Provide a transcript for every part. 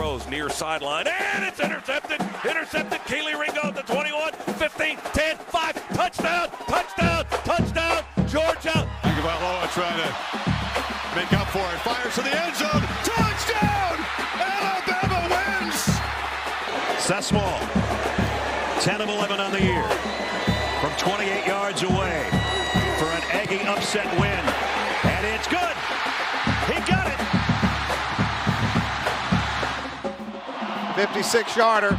throws near sideline, and it's intercepted. Intercepted. Kelee Ringo at the 21, 15, 10, 5. Touchdown, touchdown, touchdown. Georgia. Tagovailoa trying to make up for it. Fires to the end zone. Touchdown! Alabama wins! Seth Small, 10 of 11 on the year. From 28 yards away for an Aggie upset win. 56 yarder.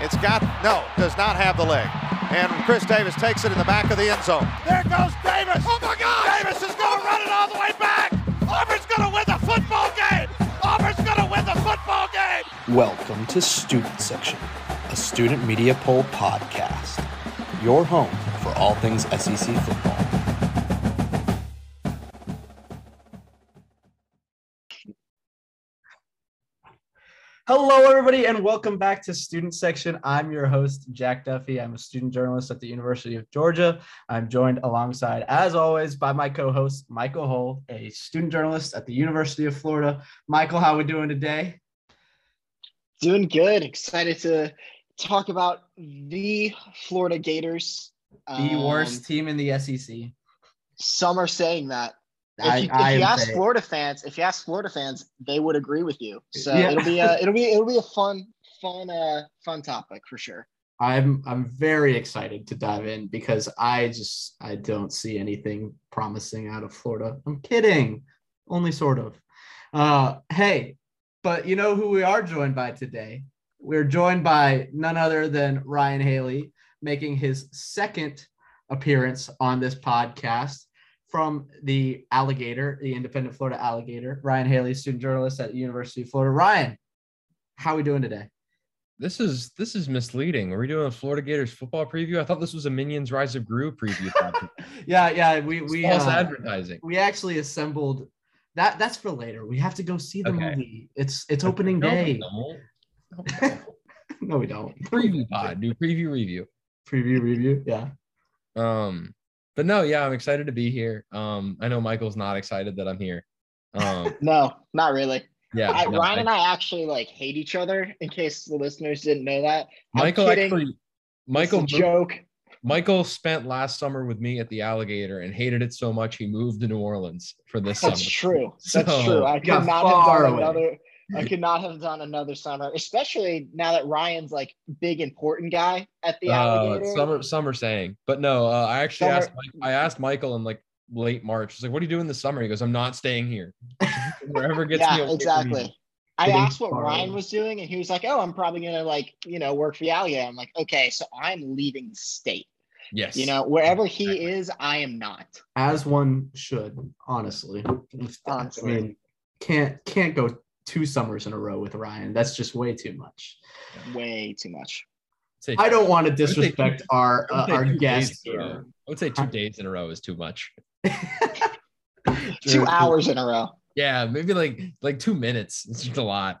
It's got, no, does not have the leg. And Chris Davis takes it in the back of the end zone. There goes Davis. Oh my God! Davis is going to run it all the way back. Auburn's going to win the football game. Auburn's going to win the football game. Welcome to Student Section, a student media poll podcast. Your home for all things SEC football. Hello, everybody, and welcome back to Student Section. I'm your host, Jack Duffy. I'm a student journalist at the University of Georgia. I'm joined alongside, as always, by my co-host, Michael Hull, a student journalist at the University of Florida. Michael, how are we doing today? Doing good. Excited to talk about the Florida Gators. The Um, worst team in the SEC. Some are saying that. If I- you, if you ask saying- Florida fans, if you ask Florida fans, they would agree with you. So Yeah. it'll be a it'll be it'll be a fun fun uh fun topic for sure. I'm I'm very excited to dive in because I just I don't see anything promising out of Florida. I'm kidding, only sort of. Uh, hey, but you know who we are joined by today? We're joined by none other than Ryan Haley, making his second appearance on this podcast from the Alligator, the Independent Florida Alligator. Ryan Haley, student journalist at the University of Florida. Ryan, how are we doing today? This is this is misleading. Are we doing a Florida Gators football preview? I thought this was a Minions Rise of Gru preview. yeah, yeah, we we False uh, advertising. we actually assembled that that's for later we have to go see the Okay. movie it's it's opening No, day no, no we don't Preview pod, do preview review. preview review yeah Um, but no, yeah, I'm excited to be here. Um, I know Michael's not excited that I'm here. Um, No, not really. yeah, I, no, Ryan I- and I actually like hate each other. In case the listeners didn't know that, Michael actually, Michael Michael, joke. Michael spent last summer with me at the Alligator and hated it so much he moved to New Orleans for this That's summer. true. That's So, true. I you could not have done away. another. I could not have done another summer, especially now that Ryan's like big important guy at the Uh, alligator. summer, summer saying, but no, uh, I actually asked, Mike, I asked Michael in like late March. I was like, "What are you doing this summer?" He goes, "I'm not staying here. Wherever gets me." yeah, away exactly. I asked what far Ryan was doing, and he was like, "Oh, I'm probably gonna like you know work for the alligator." I'm like, "Okay, so I'm leaving the state. Yes, You know, wherever he Exactly. is, I am not." as one should honestly Honestly. i mean can't can't go two summers in a row with ryan that's just way too much Way too much. Say- i don't want to say two- disrespect our I uh, our guest days in a row. here I would say two days in a row is too much. Two hours in a row. Yeah, maybe like like two minutes. It's just a lot.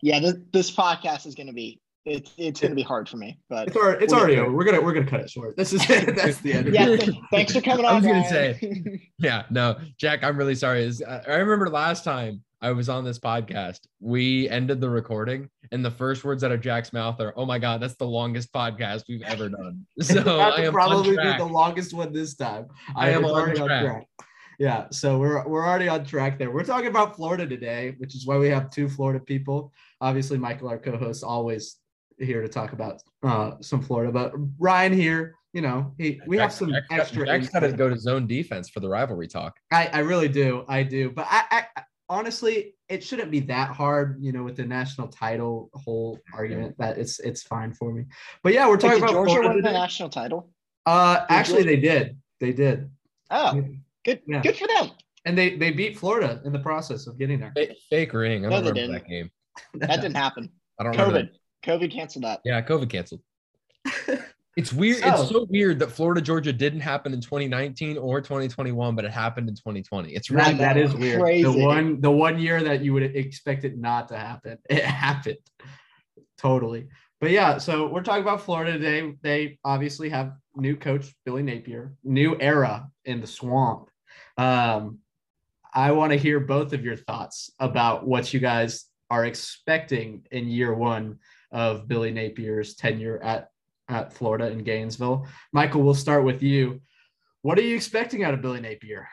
Yeah, this, this podcast is gonna be it's it's gonna be hard for me, but it's, already, it's We'll get already there. over we're gonna we're gonna cut it short this is it that's the end of yeah. it. th- thanks for coming on. I was gonna Ryan. Yeah, no, Jack, I'm really sorry. It's- I I remember last time I was on this podcast, we ended the recording, and the first words out of Jack's mouth are, "Oh my god, that's the longest podcast we've ever done." So that I am probably be the longest one this time. I am it's on already track. Yeah, so we're we're already on track there. We're talking about Florida today, which is why we have two Florida people. Obviously, Michael, our co-host, always here to talk about uh, some Florida, but Ryan here, you know, he we have some Jack's extra. Jack's got to go to zone defense for the rivalry talk. I, I really do. I do. But I, I honestly, it shouldn't be that hard, you know, with the national title whole argument that it's it's fine for me. But yeah, we're Wait, talking did about Georgia Florida win the national title? Uh, did actually, Georgia- they did. They did, Oh, good. Yeah. Good for them. and they they beat Florida in the process of getting there. Fake, fake ring. I No, don't they remember didn't. that game. That didn't happen. I don't remember. COVID. that. COVID canceled that. Yeah, COVID canceled. It's weird. So- it's so weird that Florida Georgia didn't happen in 2019 or 2021, but it happened in 2020. It's really That, that is weird. Crazy. The one the one year that you would expect it not to happen, it happened. Totally. But yeah, so we're talking about Florida today. They obviously have new coach Billy Napier, new era in the swamp. Um, I want to hear both of your thoughts about what you guys are expecting in year one of Billy Napier's tenure at at Florida in Gainesville. Michael, we'll start with you. What are you expecting out of Billy Napier?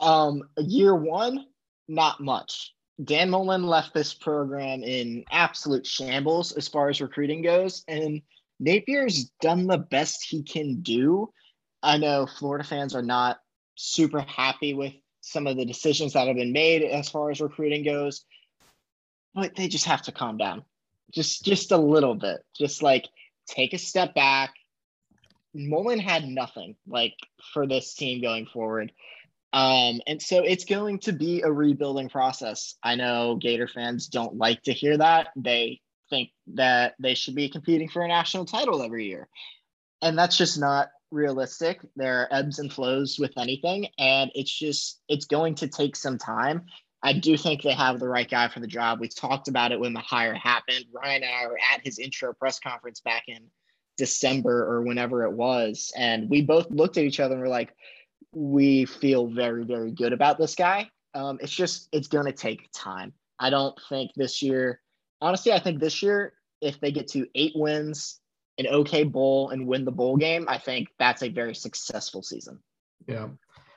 Um, year one, not much. Dan Mullen left this program in absolute shambles as far as recruiting goes, and Napier's done the best he can do. I know Florida fans are not super happy with some of the decisions that have been made as far as recruiting goes, but they just have to calm down. Just just a little bit. Just like take a step back. Mullen had nothing like for this team going forward. Um, and so it's going to be a rebuilding process. I know Gator fans don't like to hear that. They think that they should be competing for a national title every year. And that's just not realistic. There are ebbs and flows with anything. And it's just, it's going to take some time. I do think they have the right guy for the job. We talked about it when the hire happened. Ryan and I were at his intro press conference back in December or whenever it was. And we both looked at each other and were like, we feel very, very good about this guy. Um, it's just, it's going to take time. I don't think this year, honestly, I think this year, if they get to eight wins, an okay bowl, and win the bowl game, I think that's a very successful season. Yeah.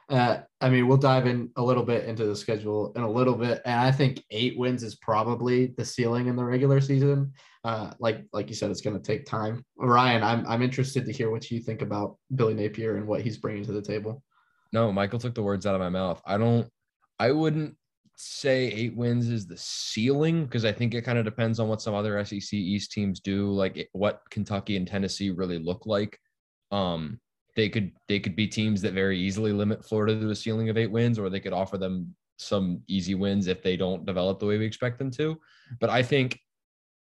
Uh, I mean, we'll dive in a little bit into the schedule in a little bit, and I think eight wins is probably the ceiling in the regular season. Uh, like like you said, it's going to take time. Ryan, I'm I'm interested to hear what you think about Billy Napier and what he's bringing to the table. No, Michael took the words out of my mouth. I don't, I wouldn't say eight wins is the ceiling because I think it kind of depends on what some other SEC East teams do, like what Kentucky and Tennessee really look like. Um, they could they could be teams that very easily limit Florida to a ceiling of eight wins, or they could offer them some easy wins if they don't develop the way we expect them to. But I think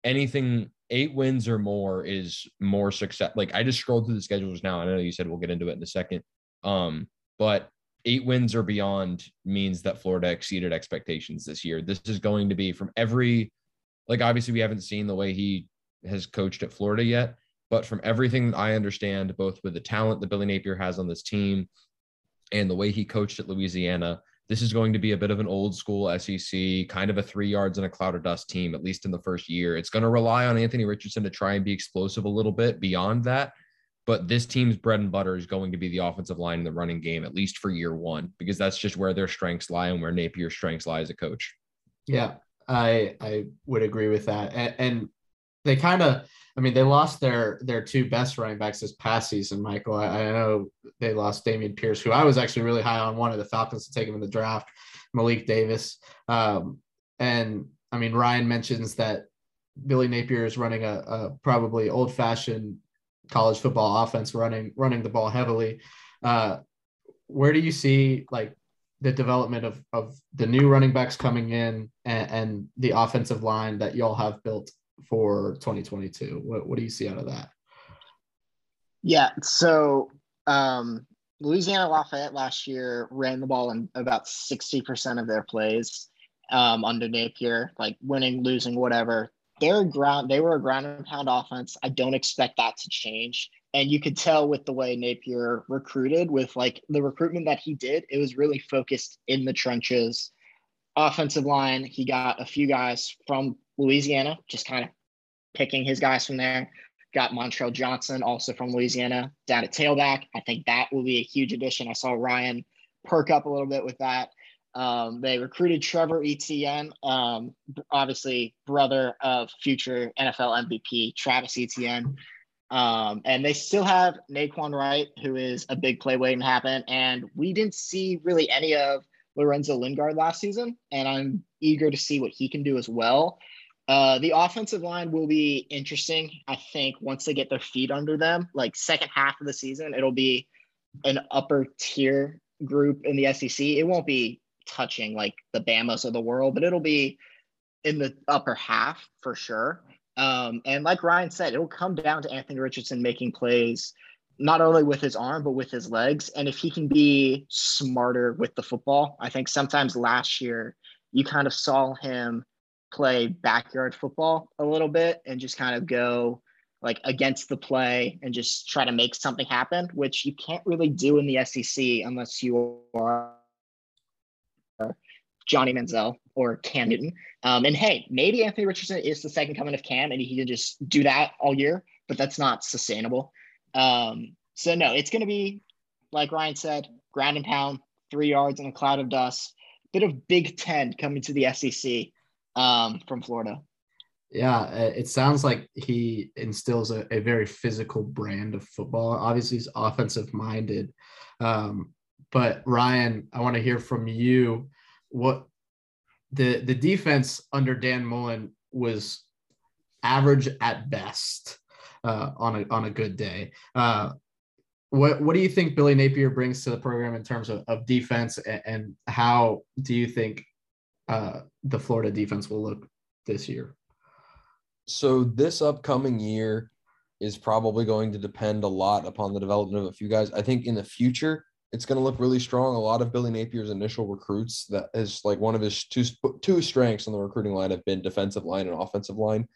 anything eight wins or more is more success. Like I just scrolled through the schedules now. I know you said we'll get into it in a second. Um, but eight wins or beyond means that Florida exceeded expectations this year. This is going to be from every, like, obviously, we haven't seen the way he has coached at Florida yet, but from everything I understand, both with the talent that Billy Napier has on this team and the way he coached at Louisiana, this is going to be a bit of an old school SEC, kind of a three yards and a cloud of dust team, at least in the first year. It's going to rely on Anthony Richardson to try and be explosive a little bit beyond that. But this team's bread and butter is going to be the offensive line and the running game, at least for year one, because that's just where their strengths lie and where Napier's strengths lie as a coach. Yeah, I I would agree with that. And, and they kind of, I mean, they lost their their two best running backs this past season. Michael, I, I know they lost Dameon Pierce, who I was actually really high on. One of the Falcons to take him in the draft, Malik Davis, um, and I mean Ryan mentions that Billy Napier is running a, a probably old fashioned college football offense running running the ball heavily. Uh, where do you see like the development of of the new running backs coming in and, and the offensive line that y'all have built for 2022? What what do you see out of that? Yeah, so um, Louisiana Lafayette last year ran the ball in about 60% of their plays um, under Napier, like winning, losing, whatever they're ground they were a ground and pound offense. I don't expect that to change. And you could tell with the way Napier recruited, with like the recruitment that he did, it was really focused in the trenches. Offensive line, he got a few guys from Louisiana, just kind of picking his guys from there. Got Montrell Johnson, also from Louisiana, down at tailback. I think that will be a huge addition. I saw Ryan perk up a little bit with that. Um, they recruited Trevor Etienne, um, obviously brother of future NFL MVP Travis Etienne. Um, and they still have Nay'Quan Wright, who is a big play waiting to happen. And we didn't see really any of Lorenzo Lingard last season, and I'm eager to see what he can do as well. Uh, the offensive line will be interesting. I think once they get their feet under them, like second half of the season, it'll be an upper tier group in the SEC. It won't be touching like the Bamas of the world, but it'll be in the upper half for sure. Um, and like Ryan said, it'll come down to Anthony Richardson making plays, not only with his arm, but with his legs. And if he can be smarter with the football, I think sometimes last year you kind of saw him play backyard football a little bit and just kind of go like against the play and just try to make something happen, which you can't really do in the SEC unless you are Johnny Manziel or Cam Newton. Um, and hey, maybe Anthony Richardson is the second coming of Cam, and he can just do that all year, but that's not sustainable. Um, so no, it's going to be like Ryan said, ground and pound, three yards in a cloud of dust. Bit of Big Ten coming to the SEC um, from Florida. Yeah, it sounds like he instills a, a very physical brand of football. Obviously, he's offensive minded. Um, but Ryan, I want to hear from you what the the defense under Dan Mullen was average at best uh, on a on a good day. Uh, what what do you think Billy Napier brings to the program in terms of, of defense, and, and how do you think uh, the Florida defense will look this year? So this upcoming year is probably going to depend a lot upon the development of a few guys. I think in the future it's going to look really strong. A lot of Billy Napier's initial recruits that is like one of his two two strengths on the recruiting line have been defensive line and offensive line.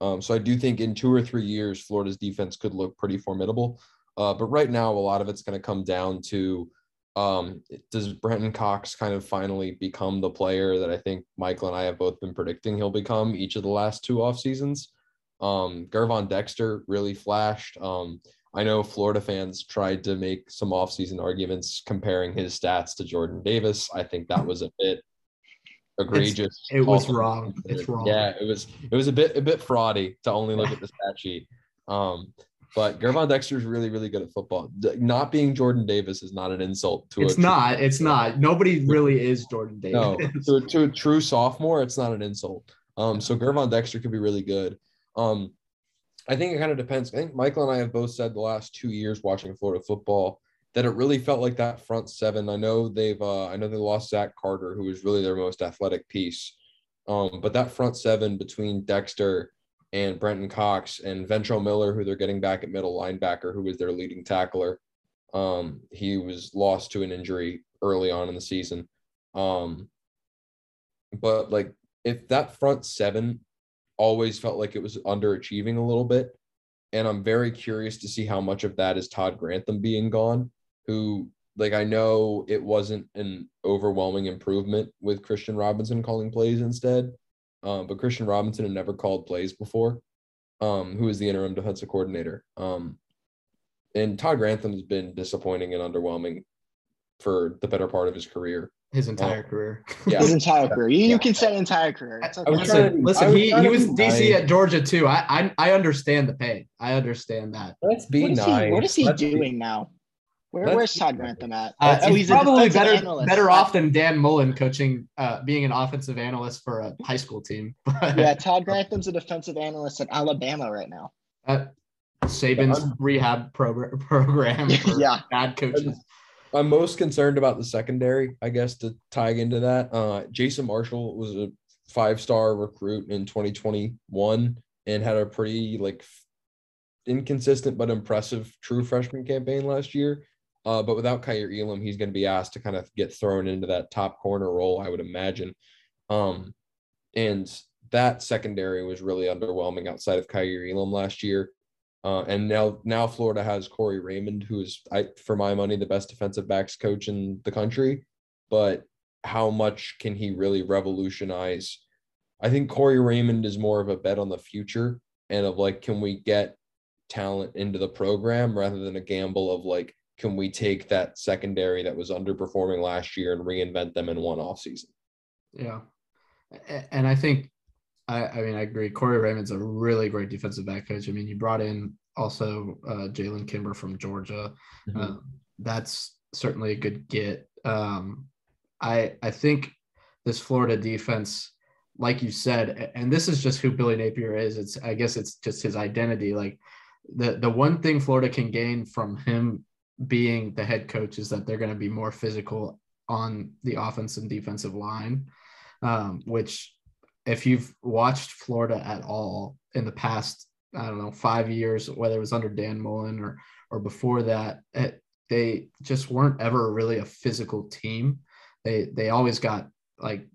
Um, so I do think in two or three years, Florida's defense could look pretty formidable. Uh, but right now, a lot of it's going to come down to um, does Brenton Cox kind of finally become the player that I think Michael and I have both been predicting he'll become each of the last two off seasons? Um, Gervon Dexter really flashed. Um, I know Florida fans tried to make some offseason arguments comparing his stats to Jordan Davis. I think that was a bit egregious. It's, it was wrong. It's wrong. Yeah, it was it was a bit a bit fraudy to only look at the stat sheet. Um, but Gervon Dexter is really, really good at football. Not being Jordan Davis is not an insult to It's not. It's not. Nobody really is Jordan Davis. No, to, to a true sophomore, it's not an insult. Um, so Gervon Dexter could be really good. Um, I think it kind of depends. I think Michael and I have both said the last two years watching Florida football that it really felt like that front seven. I know they've uh, I know they lost Zach Carter, who was really their most athletic piece. Um, but that front seven between Dexter and Brenton Cox and Ventrell Miller, who they're getting back at middle linebacker, who was their leading tackler. Um, he was lost to an injury early on in the season. Um, but like if that front seven always felt like it was underachieving a little bit. And I'm very curious to see how much of that is Todd Grantham being gone, who, like, I know it wasn't an overwhelming improvement with Christian Robinson calling plays instead, um, but Christian Robinson had never called plays before, um, who is the interim defensive coordinator. Um, and Todd Grantham has been disappointing and underwhelming for the better part of his career his entire career. Yeah, his entire career. You, you can say entire career. Okay. Listen, listen he, he was DC at Georgia too. I, I I understand the pain. I understand that. Let's be what nice. He, what is he Let's doing be... now? Where, where's Todd Grantham at? Uh, oh, he's, he's probably better analyst. better off than Dan Mullen coaching, uh, being an offensive analyst for a high school team. yeah, Todd Grantham's a defensive analyst at Alabama right now. Uh, Saban's rehab program program for yeah. bad coaches. I'm most concerned about the secondary, I guess, to tie into that. Uh, Jason Marshall was a five star recruit in 2021 and had a pretty like inconsistent but impressive true freshman campaign last year. Uh, but without Kaiir Elam, he's going to be asked to kind of get thrown into that top corner role, I would imagine. Um, and that secondary was really underwhelming outside of Kaiir Elam last year. Uh, and now, now Florida has Corey Raymond, who is, I, for my money, the best defensive backs coach in the country. But how much can he really revolutionize? I think Corey Raymond is more of a bet on the future and of like, can we get talent into the program rather than a gamble of like, can we take that secondary that was underperforming last year and reinvent them in one off season? Yeah. And I think I, I mean, I agree. Corey Raymond's a really great defensive back coach. I mean, he brought in also uh, Jalen Kimber from Georgia. Mm-hmm. Uh, that's certainly a good get. Um, I I think this Florida defense, like you said, and this is just who Billy Napier is. It's I guess it's just his identity. Like the the one thing Florida can gain from him being the head coach is that they're going to be more physical on the offense and defensive line, um, which if you've watched Florida at all in the past, I don't know, five years, whether it was under Dan Mullen or or before that, it, they just weren't ever really a physical team. They they always got like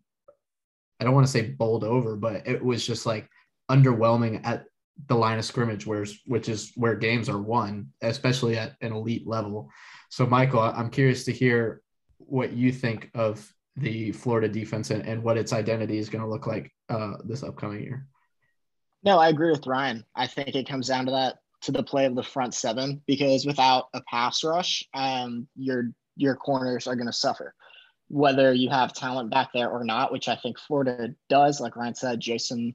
I don't want to say bowled over, but it was just like underwhelming at the line of scrimmage, where's which is where games are won, especially at an elite level. So, Michael, I'm curious to hear what you think of the Florida defense and, and what its identity is going to look like uh, this upcoming year. No, I agree with Ryan. I think it comes down to that to the play of the front seven because without a pass rush, um, your your corners are going to suffer. Whether you have talent back there or not, which I think Florida does, like Ryan said, Jason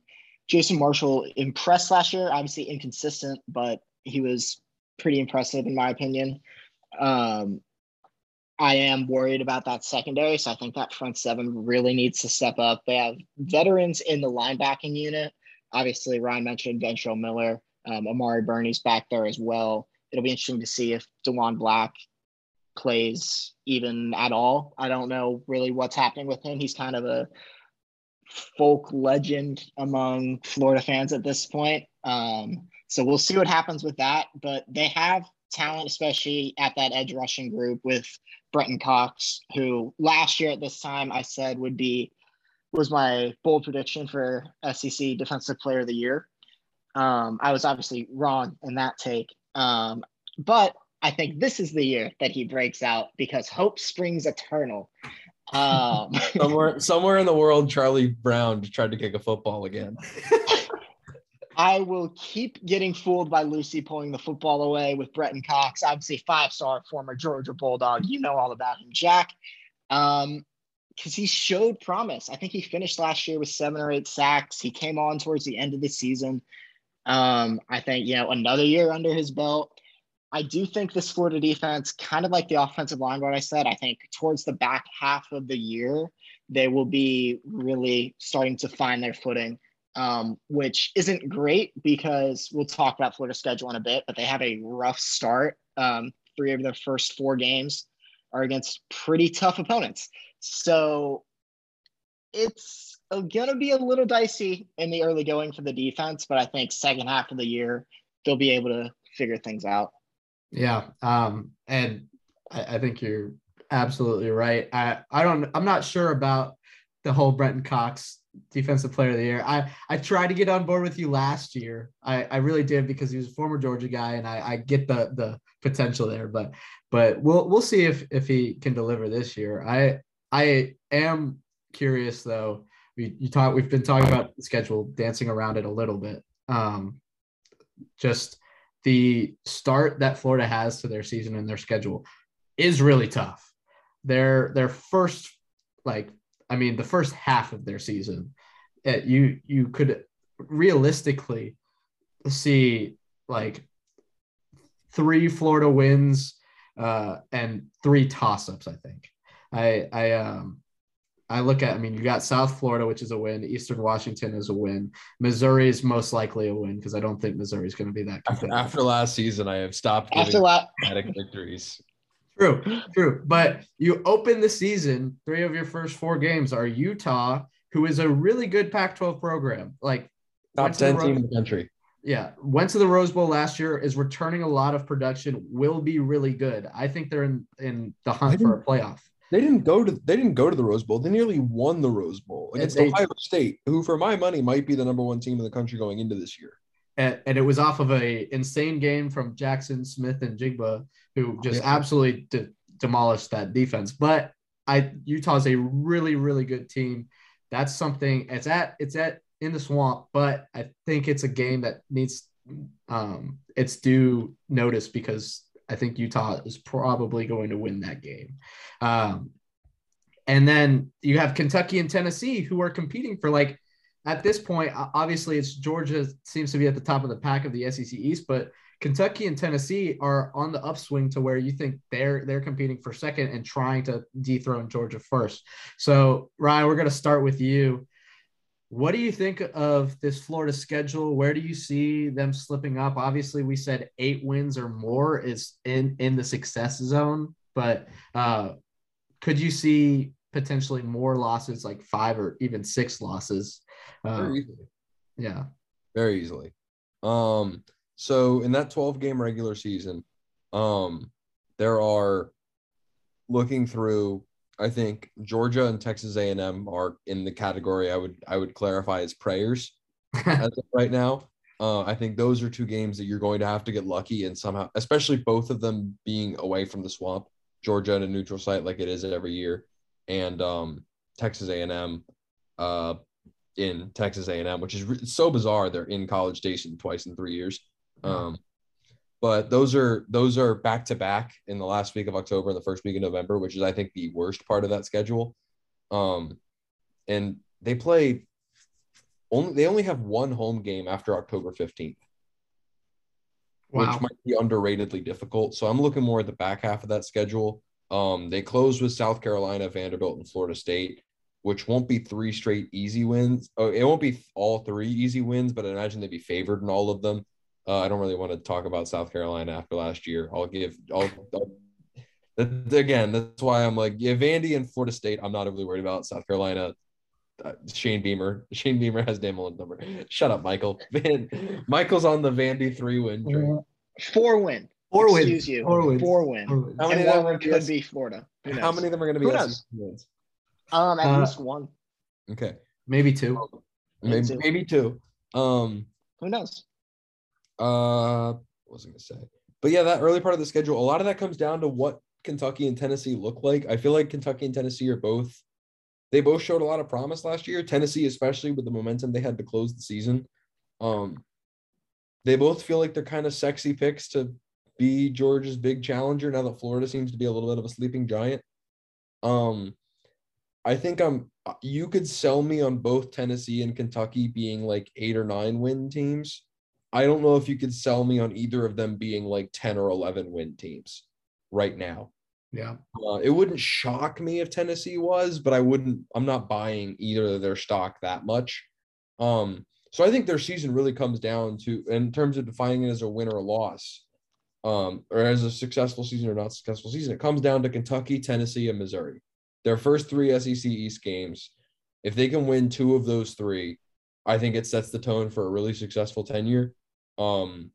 Jason Marshall impressed last year. Obviously inconsistent, but he was pretty impressive in my opinion. Um, I am worried about that secondary, so I think that front seven really needs to step up. They have veterans in the linebacking unit. Obviously, Ryan mentioned Ventrell Miller, um, Amari Burney's back there as well. It'll be interesting to see if Diwun Black plays even at all. I don't know really what's happening with him. He's kind of a folk legend among Florida fans at this point. Um, so we'll see what happens with that. But they have talent, especially at that edge rushing group with Brenton Cox, who last year at this time I said would be was my bold prediction for SEC Defensive Player of the Year. Um, I was obviously wrong in that take, um, but I think this is the year that he breaks out because hope springs eternal. Um, somewhere, somewhere in the world, Charlie Brown tried to kick a football again. I will keep getting fooled by Lucy pulling the football away with Brenton Cox, obviously five star former Georgia Bulldog. You know all about him, Jack. Um, because he showed promise. I think he finished last year with seven or eight sacks. He came on towards the end of the season. Um, I think, you know, another year under his belt. I do think this Florida defense, kind of like the offensive line, what I said, I think towards the back half of the year, they will be really starting to find their footing um, which isn't great because we'll talk about Florida's schedule in a bit, but they have a rough start. Um, three of their first four games are against pretty tough opponents. So it's going to be a little dicey in the early going for the defense, but I think second half of the year, they'll be able to figure things out. Yeah. Um, and I, I think you're absolutely right. I, I don't, I'm not sure about the whole Brenton Cox defensive player of the year. I I tried to get on board with you last year. I, I really did because he was a former Georgia guy and I, I get the the potential there, but but we'll we'll see if if he can deliver this year. I I am curious though. We you talk we've been talking about the schedule, dancing around it a little bit. Um just the start that Florida has to their season and their schedule is really tough. Their their first like I mean, the first half of their season, it, you you could realistically see like three Florida wins uh, and three toss-ups. I think. I I um I look at. I mean, you got South Florida, which is a win. Eastern Washington is a win. Missouri is most likely a win because I don't think Missouri is going to be that. After, after, last season, I have stopped after last victories. True, true. But you open the season, three of your first four games are Utah, who is a really good Pac 12 program. Like, top 10 team in the country. Yeah. Went to the Rose Bowl last year, is returning a lot of production, will be really good. I think they're in, in the hunt for a playoff. They didn't go to they didn't go to the Rose Bowl. They nearly won the Rose Bowl against they, Ohio State, who for my money might be the number one team in the country going into this year and, and, it was off of a insane game from Jaxon Smith-Njigba, who just yeah. absolutely de- demolished that defense. But I Utah's a really really good team. That's something. It's at it's at in the swamp, but I think it's a game that needs um, it's due notice because I think Utah is probably going to win that game. Um, and then you have Kentucky and Tennessee who are competing for like at this point, obviously, it's Georgia seems to be at the top of the pack of the SEC East, but Kentucky and Tennessee are on the upswing to where you think they're they're competing for second and trying to dethrone Georgia first. So, Ryan, we're going to start with you. What do you think of this Florida schedule? Where do you see them slipping up? Obviously, we said eight wins or more is in in the success zone, but uh, could you see potentially more losses, like five or even six losses very um, easily. Yeah. Very easily. Um, so in that 12 game regular season, um, there are looking through, I think Georgia and Texas A&M are in the category I would I would clarify as prayers as right now. Uh, I think those are two games that you're going to have to get lucky and somehow, especially both of them being away from the swamp, Georgia at a neutral site like it is every year, and um, Texas A&M, uh, in Texas A&M, which is re- so bizarre. They're in College Station twice in three years. Um, but those are those are back to back in the last week of October and the first week of November, which is I think the worst part of that schedule. Um, and they play only they only have one home game after October 15th, Wow. which might be underratedly difficult. So I'm looking more at the back half of that schedule. Um, they close with South Carolina, Vanderbilt, and Florida State, which won't be three straight easy wins. Oh, it won't be all three easy wins, but I imagine they'd be favored in all of them. Uh, I don't really want to talk about South Carolina after last year. I'll give. I'll, I'll that- again. That's why I'm like, yeah, Vandy and Florida State. I'm not overly worried about South Carolina. Uh, Shane Beamer. Shane Beamer has Dan Mullen's number. Shut up, Michael. Van, Michael's on the Vandy three win train. Four win. Four wins. Excuse you. Four wins. Four win. Four wins. How many and of them one are could BS? be Florida. How many of them are going to be Who knows? wins? Um, at Uh, least one. Okay, Maybe two. Maybe maybe two. maybe two. Um, Who knows? Uh, what was I gonna say? But yeah, that early part of the schedule, a lot of that comes down to what Kentucky and Tennessee look like. I feel like Kentucky and Tennessee are both. They both showed a lot of promise last year. Tennessee, especially with the momentum they had to close the season. Um, they both feel like they're kind of sexy picks to be Georgia's big challenger now that Florida seems to be a little bit of a sleeping giant. Um, I think I'm. You could sell me on both Tennessee and Kentucky being like eight or nine win teams. I don't know if you could sell me on either of them being like 10 or 11 win teams right now. Yeah. Uh, it wouldn't shock me if Tennessee was, but I wouldn't, I'm not buying either of their stock that much. Um, so I think their season really comes down to, in terms of defining it as a win or a loss, um, or as a successful season or not successful season, it comes down to Kentucky, Tennessee, and Missouri. Their first three SEC East games, if they can win two of those three, I think it sets the tone for a really successful tenure. Um,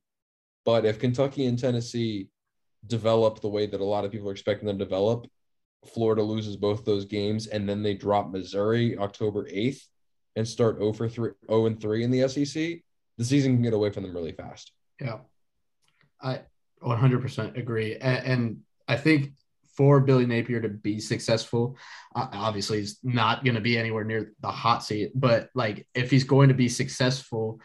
but if Kentucky and Tennessee develop the way that a lot of people are expecting them to develop, Florida loses both those games and then they drop Missouri October 8th and start 0 for 3 0 and 3 in the SEC, the season can get away from them really fast. Yeah. I 100% agree. And, and I think for Billy Napier to be successful, obviously he's not going to be anywhere near the hot seat, but like if he's going to be successful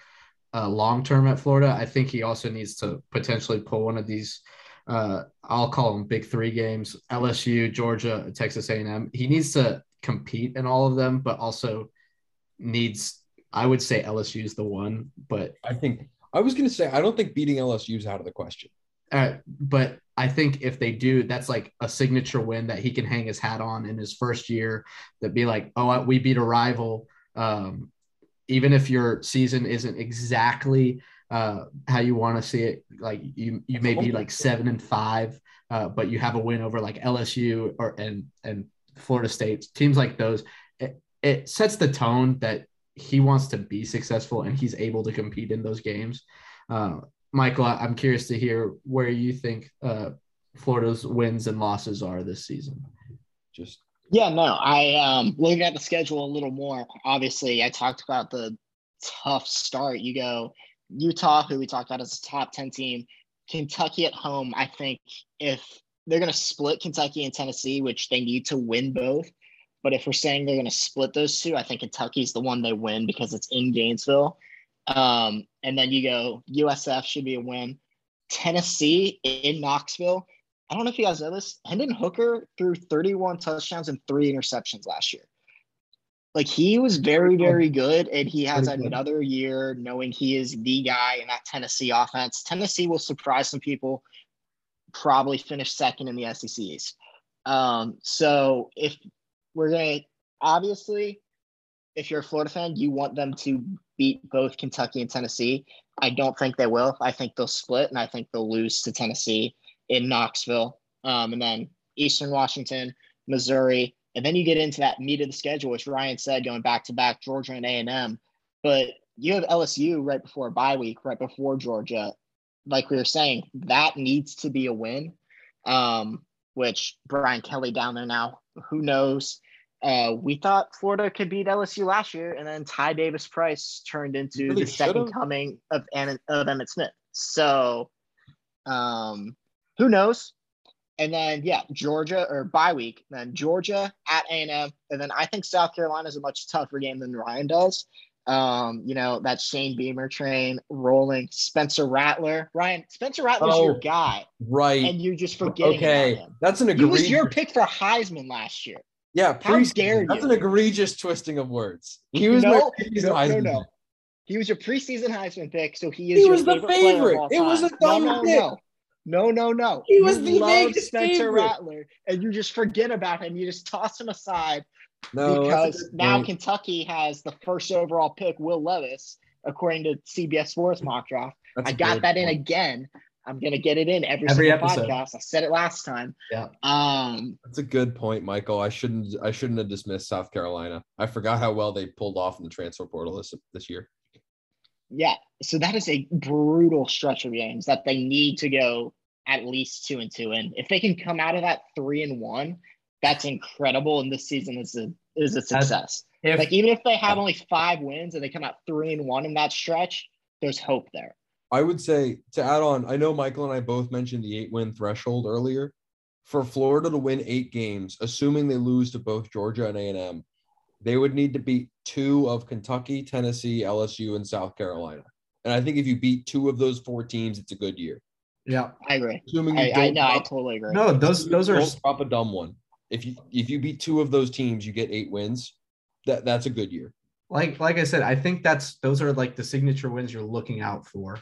uh, long term at Florida, I think he also needs to potentially pull one of these. Uh, I'll call them big three games: LSU, Georgia, Texas A&M. He needs to compete in all of them, but also needs. I would say LSU is the one, but I think I was going to say I don't think beating LSU is out of the question. Uh, but I think if they do, that's like a signature win that he can hang his hat on in his first year. That be like, oh, we beat a rival. Um, even if your season isn't exactly uh, how you want to see it, like you you may be like seven and five, uh, but you have a win over like LSU or and and Florida State teams like those. It, it sets the tone that he wants to be successful and he's able to compete in those games. Uh, Michael, I'm curious to hear where you think uh, Florida's wins and losses are this season. Just Yeah, no, I um looking at the schedule a little more. Obviously, I talked about the tough start. You go Utah, who we talked about as a top 10 team, Kentucky at home. I think if they're going to split Kentucky and Tennessee, which they need to win both, but if we're saying they're going to split those two, I think Kentucky's the one they win because it's in Gainesville. Um, and then you go USF should be a win. Tennessee in Knoxville. I don't know if you guys know this. Hendon Hooker threw 31 touchdowns and three interceptions last year. Like he was very, very good, and he has another year knowing he is the guy in that Tennessee offense. Tennessee will surprise some people, probably finish second in the SEC East. Um, so if we're gonna obviously, if you're a Florida fan, you want them to beat both Kentucky and Tennessee. I don't think they will. I think they'll split, and I think they'll lose to Tennessee in Knoxville, um, and then Eastern Washington, Missouri, and then you get into that meat of the schedule, which Ryan said, going back to back Georgia and A and M. But you have LSU right before bye week, right before Georgia. Like we were saying, that needs to be a win. Um, which Brian Kelly down there now, who knows? Uh, we thought Florida could beat LSU last year, and then Ty Davis Price turned into Really the second should've. coming of, of Emmitt Smith. So, um, who knows? and then yeah, Georgia or bye week, then Georgia at A and M, and then I think South Carolina is a much tougher game than Ryan does. Um, you know that Shane Beamer train rolling, Spencer Rattler, Ryan Spencer Rattler's Oh, your guy, Right. and you're just forgetting okay. That's an egregious. He was your pick for Heisman last year. yeah, How preseason. dare That's you. an egregious twisting of words. He was my no, preseason no, no, Heisman no. He was your preseason Heisman pick, so he is He your was the favorite. of favorite. all It was a dumb no, no, pick. no. No, no, no. He was You the love Spencer favorite. Rattler, and you just forget about him. You just toss him aside No, because now point. Kentucky has the first overall pick, Will Levis, according to CBS Sports mock draft. That's I a got good that in again. I'm gonna get it in every, Every single episode. podcast. I said it last time. Yeah. Um. That's a good point, Michael. I shouldn't. I shouldn't have dismissed South Carolina. I forgot how well they pulled off in the transfer portal this this year. Yeah. So that is a brutal stretch of games that they need to go at least two and two in. If they can come out of that three and one, that's incredible. And this season is a is a success. If like even if they have only five wins and they come out three and one in that stretch, there's hope there. I would say to add on, I know Michael and I both mentioned the eight win threshold earlier. For Florida to win eight games, assuming they lose to both Georgia and A&M, they would need to beat two of Kentucky, Tennessee, LSU, and South Carolina. And I think if you beat two of those four teams, it's a good year. yeah, I agree. Assuming you I, I don't know. I drop- totally agree. no, those those are don't drop a dumb one. If you if you beat two of those teams, you get eight wins. That that's a good year. like like I said, I think that's those are like the signature wins you're looking out for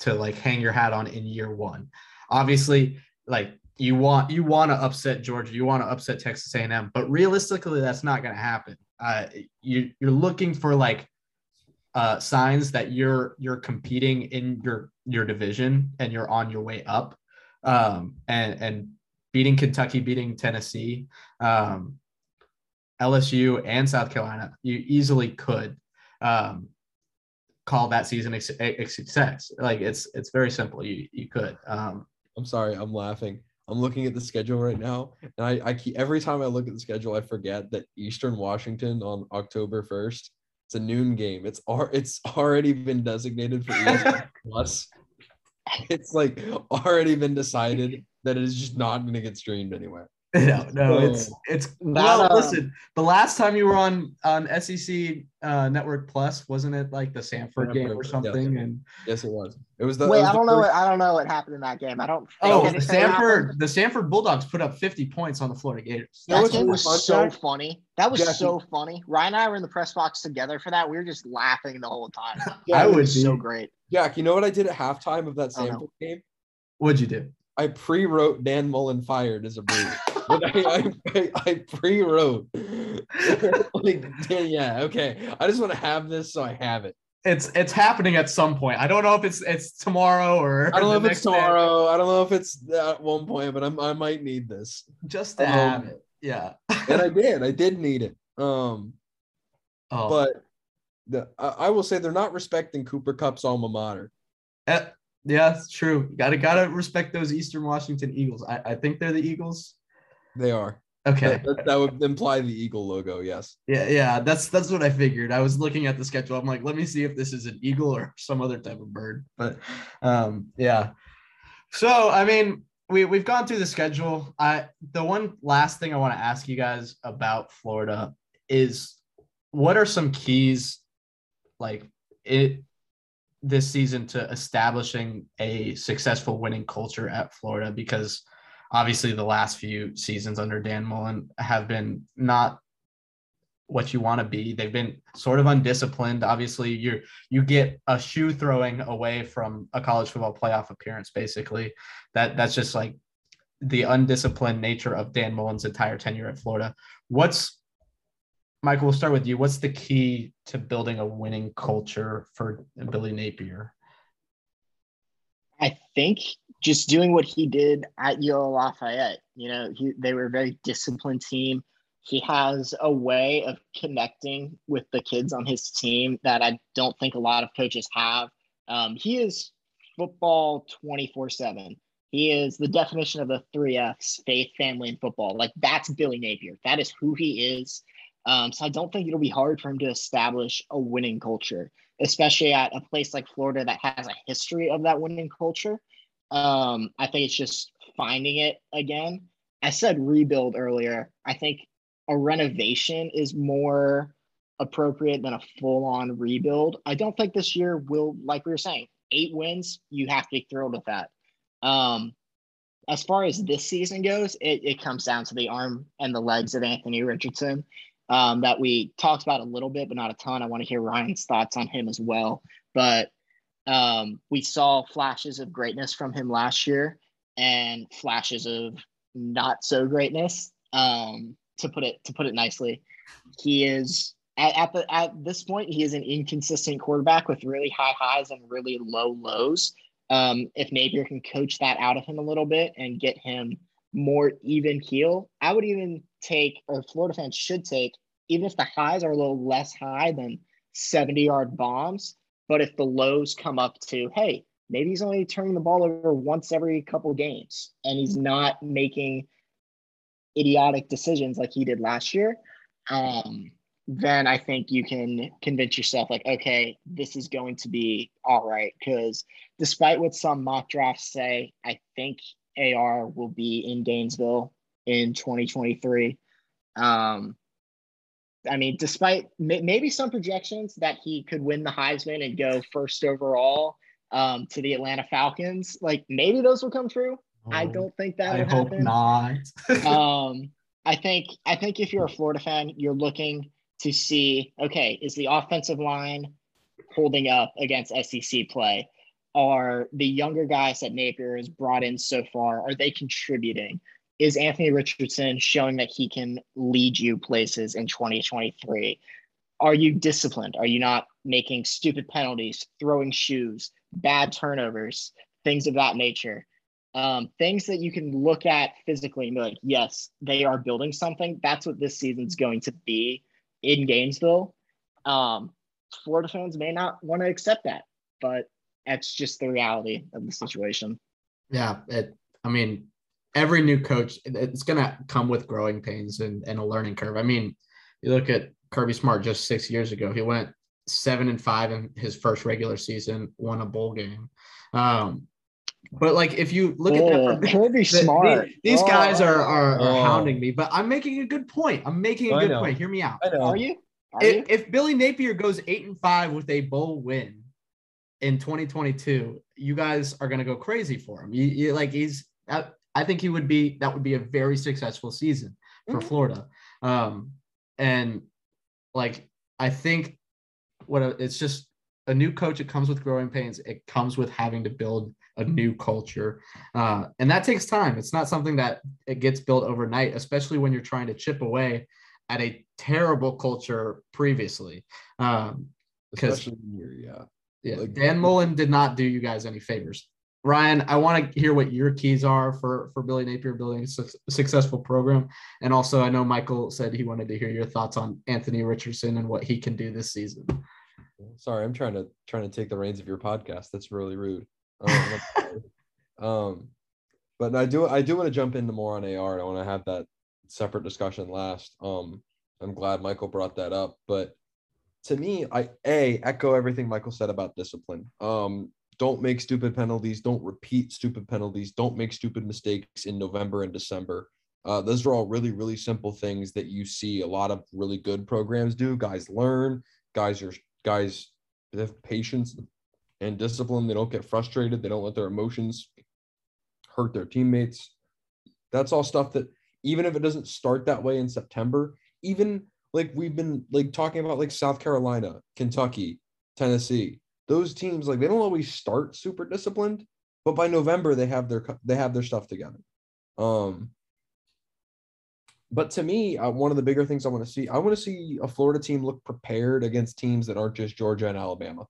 to like hang your hat on in year one. Obviously, like you want you want to upset Georgia, you want to upset Texas A&M, but realistically, that's not going to happen. Uh, you you're looking for like uh, signs that you're you're competing in your your division and you're on your way up, um, and and beating Kentucky, beating Tennessee, um, LSU, and South Carolina, you easily could um, call that season a, a- success. Like it's it's very simple. You you could. Um, I'm sorry, I'm laughing. I'm looking at the schedule right now, and I, I keep every time I look at the schedule, I forget that Eastern Washington on October 1st. It's a noon game. It's ar- it's already been designated for ESPN Plus. It's like already been decided that it is just not going to get streamed anywhere. no, no, So- it's it's That, well. uh, listen, the last time you were on on SEC uh, Network Plus, wasn't it like the Samford game or Samford, yeah. something? And Yes, it was. It was the. it Wait, was I don't know. first- What, I don't know what happened in that game. I don't. think oh, the Samford happened. the Samford Bulldogs put up 50 points on the Florida Gators. You know That what's game was fun, so Jack? funny. That was Jackie- so funny. Ryan and I were in the press box together for that. We were just laughing the whole time. I It would was so great. Jack, you know what I did at halftime of that Oh. Samford game? What'd you do? I pre-wrote Dan Mullen fired as a brief. I, I, I, pre-wrote. like, yeah, okay. I just want to have this, so I have it. It's it's happening at some point. I don't know if it's it's tomorrow or I don't know if it's next day. tomorrow. I don't know if it's at one point, but I'm, I might need this. Just to Um, have it. Yeah. And I did. I did need it. Um, Oh, but the I, I will say they're not respecting Cooper Kupp's alma mater. eh, yeah, it's true. Gotta gotta respect those Eastern Washington Eagles. I, I think they're the Eagles. They are. Okay. That, that, that would imply the eagle logo. Yes. Yeah, yeah, that's that's what I figured. I was looking at the schedule. I'm like, let me see if this is an eagle or some other type of bird. But um, yeah. So I mean, we we've gone through the schedule. I the one last thing I want to ask you guys about Florida is what are some keys like it this season to establishing a successful winning culture at Florida because obviously the last few seasons under Dan Mullen have been not what you want to be. They've been sort of undisciplined. Obviously, you you get a shoe throwing away from a college football playoff appearance. Basically, that that's just like the undisciplined nature of Dan Mullen's entire tenure at Florida. What's Michael? We'll start with you. What's the key to building a winning culture for Billy Napier? I think just doing what he did at UL Lafayette. You know, he, they were a very disciplined team. He has a way of connecting with the kids on his team that I don't think a lot of coaches have. Um, he is football 24 7. He is the definition of the three F's faith, family, and football. Like that's Billy Napier. That is who he is. Um, so I don't think it'll be hard for him to establish a winning culture, especially at a place like Florida that has a history of that winning culture. Um, I think it's just finding it again. I said rebuild earlier. I think a renovation is more appropriate than a full on rebuild. I don't think this year will, like we were saying, eight wins, you have to be thrilled with that. Um, as far as this season goes, it, it comes down to the arm and the legs of Anthony Richardson um, that we talked about a little bit, but not a ton. I want to hear Ryan's thoughts on him as well. But um, we saw flashes of greatness from him last year and flashes of not so greatness. Um, to put it to put it nicely, he is at, at the at this point he is an inconsistent quarterback with really high highs and really low lows. Um, if Napier can coach that out of him a little bit and get him more even keel, I would even take, or Florida fans should take, even if the highs are a little less high than 70 yard bombs, but if the lows come up to, hey, maybe he's only turning the ball over once every couple games and he's not making idiotic decisions like he did last year, um, then I think you can convince yourself, like, okay, this is going to be all right. Because despite what some mock drafts say, I think AR will be in Gainesville in 2023. Um, I mean, despite maybe some projections that he could win the Heisman and go first overall um, to the Atlanta Falcons, like maybe those will come true. Oh, I don't think that. I hope happen. not. um, I think I think if you're a Florida fan, you're looking to see okay, is the offensive line holding up against SEC play? Are the younger guys that Napier has brought in so far are they contributing? Is Anthony Richardson showing that he can lead you places in 2023? Are you disciplined? Are you not making stupid penalties, throwing shoes, bad turnovers, things of that nature? Um, things that you can look at physically and be like, yes, they are building something. That's what this season's going to be in Gainesville. Um, Florida fans may not want to accept that, but that's just the reality of the situation. Yeah, it. I mean, every new coach, it's going to come with growing pains and, and a learning curve. I mean, you look at Kirby Smart just six years ago, he went seven and five in his first regular season, won a bowl game. Um, but like if you look oh, at that, Kirby the, Smart, the, these oh, guys are are, are oh. hounding me, but I'm making a good point. I'm making a good point. Hear me out. Are you? Are if, you? if Billy Napier goes eight and five with a bowl win in 2022, you guys are gonna go crazy for him. You, you like he's I think he would be that would be a very successful season for mm-hmm. Florida. Um, and like I think what it's just a new coach. It comes with growing pains. It comes with having to build a new culture, uh, and that takes time. It's not something that it gets built overnight, especially when you're trying to chip away at a terrible culture previously. Um, because yeah, yeah, like, Dan Mullen did not do you guys any favors. Ryan, I want to hear what your keys are for for Billy Napier building a su- successful program, and also I know Michael said he wanted to hear your thoughts on Anthony Richardson and what he can do this season. Sorry, I'm trying to trying to take the reins of your podcast. That's really rude. Um, um but I do I do want to jump into more on AR. I want to have that separate discussion last. Um, I'm glad Michael brought that up, but to me, I a echo everything Michael said about discipline. Um, don't make stupid penalties. Don't repeat stupid penalties. Don't make stupid mistakes in November and December. Uh, those are all really, really simple things that you see a lot of really good programs do. Guys learn. Guys are guys have patience and discipline. They don't get frustrated. They don't let their emotions hurt their teammates. That's all stuff that even if it doesn't start that way in September, even like we've been like talking about like South Carolina, Kentucky, Tennessee, those teams like they don't always start super disciplined, but by November they have their they have their stuff together. Um, but to me, uh, one of the bigger things I want to see, I want to see a Florida team look prepared against teams that aren't just Georgia and Alabama.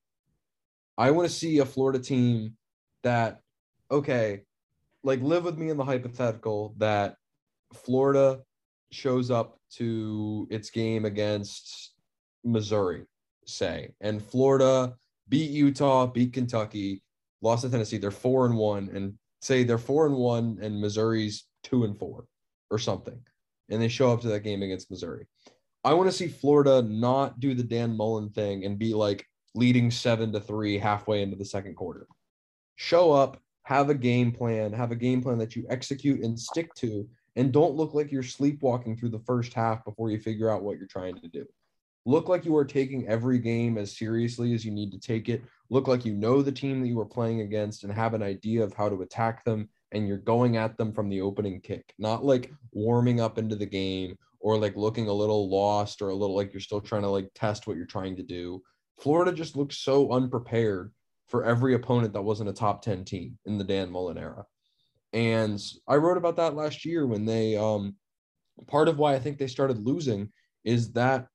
I want to see a Florida team that, okay, like live with me in the hypothetical that Florida shows up to its game against Missouri, say, and Florida beat Utah, beat Kentucky, lost to Tennessee. They're four and one, and say they're four and one, and Missouri's two and four, or something, and they show up to that game against Missouri. I want to see Florida not do the Dan Mullen thing and be like leading seven to three halfway into the second quarter. Show up, have a game plan, have a game plan that you execute and stick to, and don't look like you're sleepwalking through the first half before you figure out what you're trying to do. Look like you are taking every game as seriously as you need to take it. Look like you know the team that you are playing against and have an idea of how to attack them and you're going at them from the opening kick, not like warming up into the game or like looking a little lost or a little like you're still trying to like test what you're trying to do. Florida just looks so unprepared for every opponent that wasn't a top 10 team in the Dan Mullen era. And I wrote about that last year when they um part of why I think they started losing is that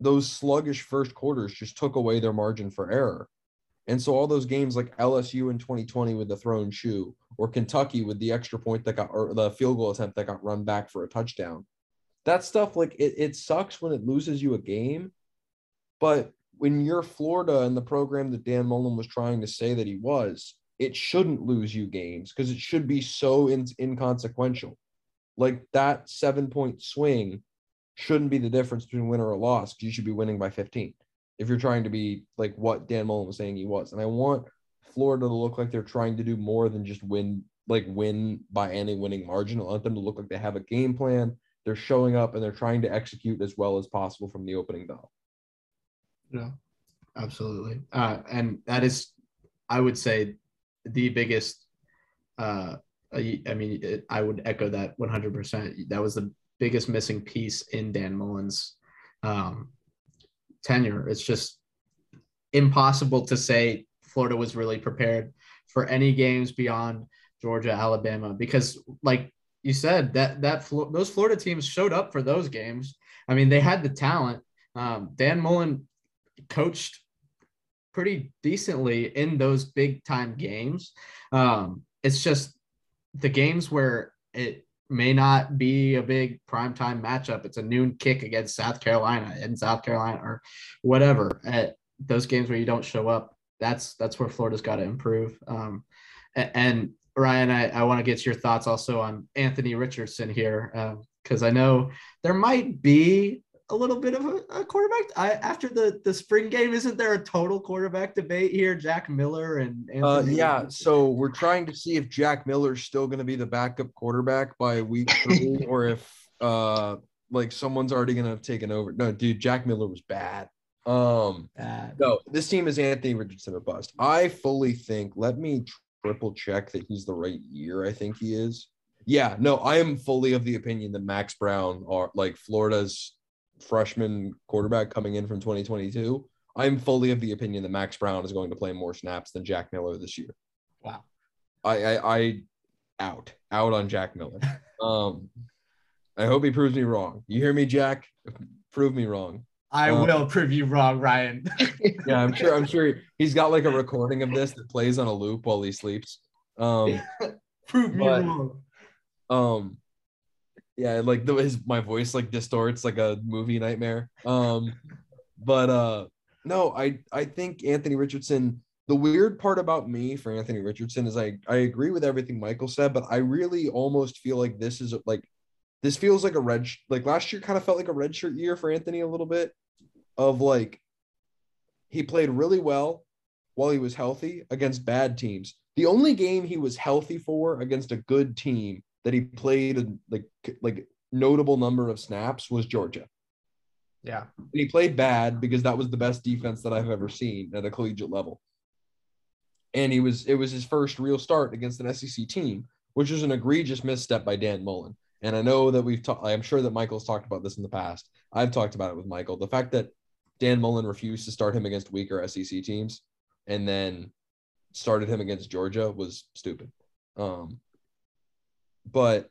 those sluggish first quarters just took away their margin for error. And so all those games like LSU in 2020 with the thrown shoe or Kentucky with the extra point that got or the field goal attempt that got run back for a touchdown. That stuff like it, it sucks when it loses you a game. But when you're Florida and the program that Dan Mullen was trying to say that he was, it shouldn't lose you games because it should be so in, inconsequential. Like that seven point swing shouldn't be the difference between win or a loss because you should be winning by 15 if you're trying to be like what Dan Mullen was saying he was. And I want Florida to look like they're trying to do more than just win, like win by any winning margin. I want them to look like they have a game plan. They're showing up and they're trying to execute as well as possible from the opening bell. Yeah, absolutely. Uh, and that is, I would say, the biggest. Uh, I, mean, it, I would echo that 100%. That was the biggest missing piece in Dan Mullen's um, tenure. It's just impossible to say Florida was really prepared for any games beyond Georgia, Alabama, because like you said, that that those Florida teams showed up for those games. I mean, they had the talent. Um, Dan Mullen coached pretty decently in those big time games. Um, it's just the games where it may not be a big primetime matchup. It's a noon kick against South Carolina in South Carolina or whatever. At those games where you don't show up, that's that's where Florida's got to improve. Um, and Ryan, I, I want to get your thoughts also on Anthony Richardson here because um, I know there might be a little bit of a, a quarterback I, after the the spring game. Isn't there a total quarterback debate here? Jack Miller and uh, yeah. So we're trying to see if Jack Miller's still going to be the backup quarterback by week three, or if uh like someone's already going to have taken over. No, dude, Jack Miller was bad. Um, bad. no, this team is Anthony Richardson or bust. I fully think. Let me triple check that he's the right year. I think he is. Yeah, no, I am fully of the opinion that Max Brown are like Florida's freshman quarterback coming in from 2022, I'm fully of the opinion that Max Brown is going to play more snaps than Jack Miller this year. Wow. I I, I out out on Jack Miller. Um, I hope he proves me wrong. You hear me, Jack? Prove me wrong. I um, will prove you wrong, Ryan. yeah, I'm sure. I'm sure he's got like a recording of this that plays on a loop while he sleeps. Um, prove me but, wrong. Um, yeah like the his my voice like distorts like a movie nightmare. Um but uh no i i think anthony richardson the weird part about me for anthony richardson is i i agree with everything michael said but i really almost feel like this is like this feels like a red like last year kind of felt like a red shirt year for anthony a little bit of like he played really well while he was healthy against bad teams. The only game he was healthy for against a good team that he played a, like like notable number of snaps was Georgia. Yeah. And he played bad because that was the best defense that I've ever seen at a collegiate level. And he was it was his first real start against an SEC team, which was an egregious misstep by Dan Mullen. And I know that we've talked I'm sure that Michael's talked about this in the past. I've talked about it with Michael. The fact that Dan Mullen refused to start him against weaker SEC teams and then started him against Georgia was stupid. Um, but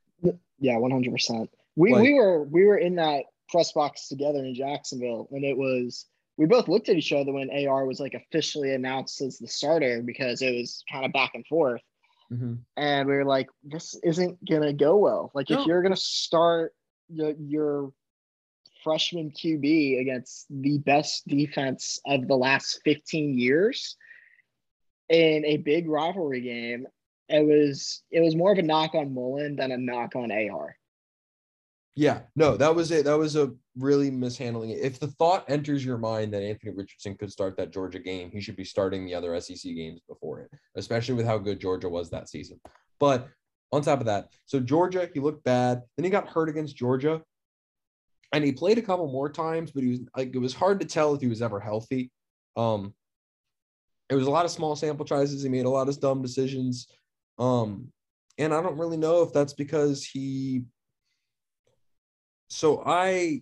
yeah, one hundred percent. We like, we were we were in that press box together in Jacksonville, and it was we both looked at each other when AR was like officially announced as the starter because it was kind of back and forth. Mm-hmm. And we were like, this isn't gonna go well. Like no. if you're gonna start your, your freshman QB against the best defense of the last 15 years in a big rivalry game it was it was more of a knock on Mullen than a knock on AR. Yeah, no, that was it. That was a really mishandling. it. If the thought enters your mind that Anthony Richardson could start that Georgia game, he should be starting the other SEC games before it, especially with how good Georgia was that season. But on top of that, so Georgia, he looked bad. Then he got hurt against Georgia, and he played a couple more times, but he was like it was hard to tell if he was ever healthy. Um, it was a lot of small sample sizes. He made a lot of dumb decisions. Um, and I don't really know if that's because he so I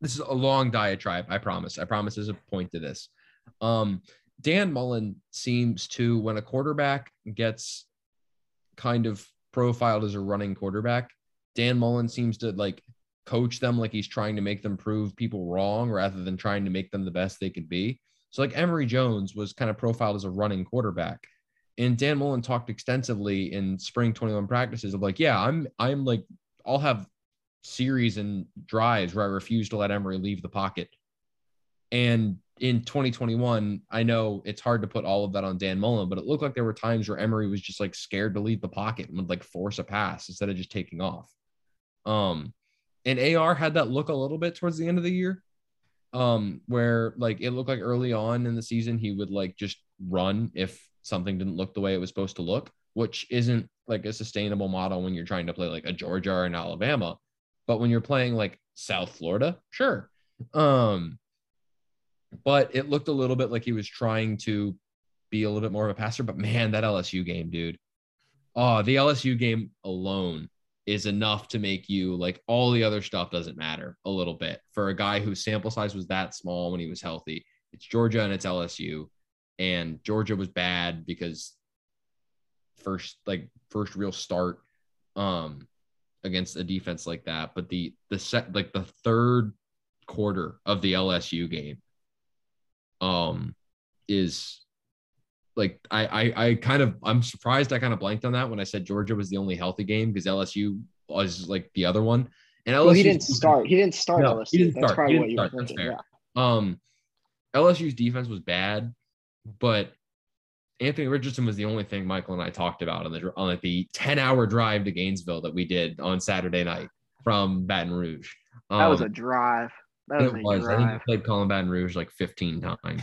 this is a long diatribe, I promise. I promise there's a point to this. Um, Dan Mullen seems to, when a quarterback gets kind of profiled as a running quarterback, Dan Mullen seems to like coach them like he's trying to make them prove people wrong rather than trying to make them the best they could be. So, like Emory Jones was kind of profiled as a running quarterback. And Dan Mullen talked extensively in spring 21 practices of like, yeah, I'm I'm like I'll have series and drives where I refuse to let Emory leave the pocket. And in 2021, I know it's hard to put all of that on Dan Mullen, but it looked like there were times where Emory was just like scared to leave the pocket and would like force a pass instead of just taking off. Um, and AR had that look a little bit towards the end of the year, um, where like it looked like early on in the season he would like just run if something didn't look the way it was supposed to look, which isn't like a sustainable model when you're trying to play like a Georgia or an Alabama. But when you're playing like South Florida, sure. Um, but it looked a little bit like he was trying to be a little bit more of a passer. But man, that LSU game, dude. Oh, the LSU game alone is enough to make you like all the other stuff doesn't matter a little bit for a guy whose sample size was that small when he was healthy. It's Georgia and it's LSU. And Georgia was bad because first like first real start um against a defense like that but the the set like the third quarter of the LSU game um is like I, I I kind of I'm surprised I kind of blanked on that when I said Georgia was the only healthy game because LSU was like the other one and LSU Well, he didn't start. He didn't start No, LSU. he didn't That's start. probably He didn't you start. That's thinking. Yeah. Um, LSU's defense was bad, but Anthony Richardson was the only thing Michael and I talked about on the on like the ten hour drive to Gainesville that we did on Saturday night from Baton Rouge. That was Um, a drive. That was it a was. I think we drive. played Callin' Baton Rouge like fifteen times.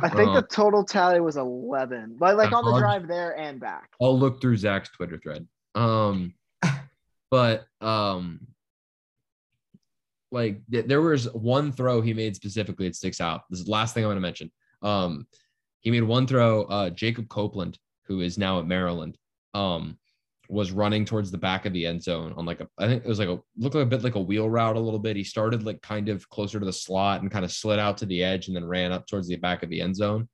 I think the um, total tally was 11, but like on the Uh-huh. drive there and back. I'll look through Zach's Twitter thread. Um, but um, like th- there was one throw he made specifically that sticks out. This is the last thing I'm going to mention. Um, he made one throw. Uh, Jacob Copeland, who is now at Maryland, um, was running towards the back of the end zone on like a, I think it was like a looked like a bit like a wheel route a little bit. He started like kind of closer to the slot and kind of slid out to the edge and then ran up towards the back of the end zone.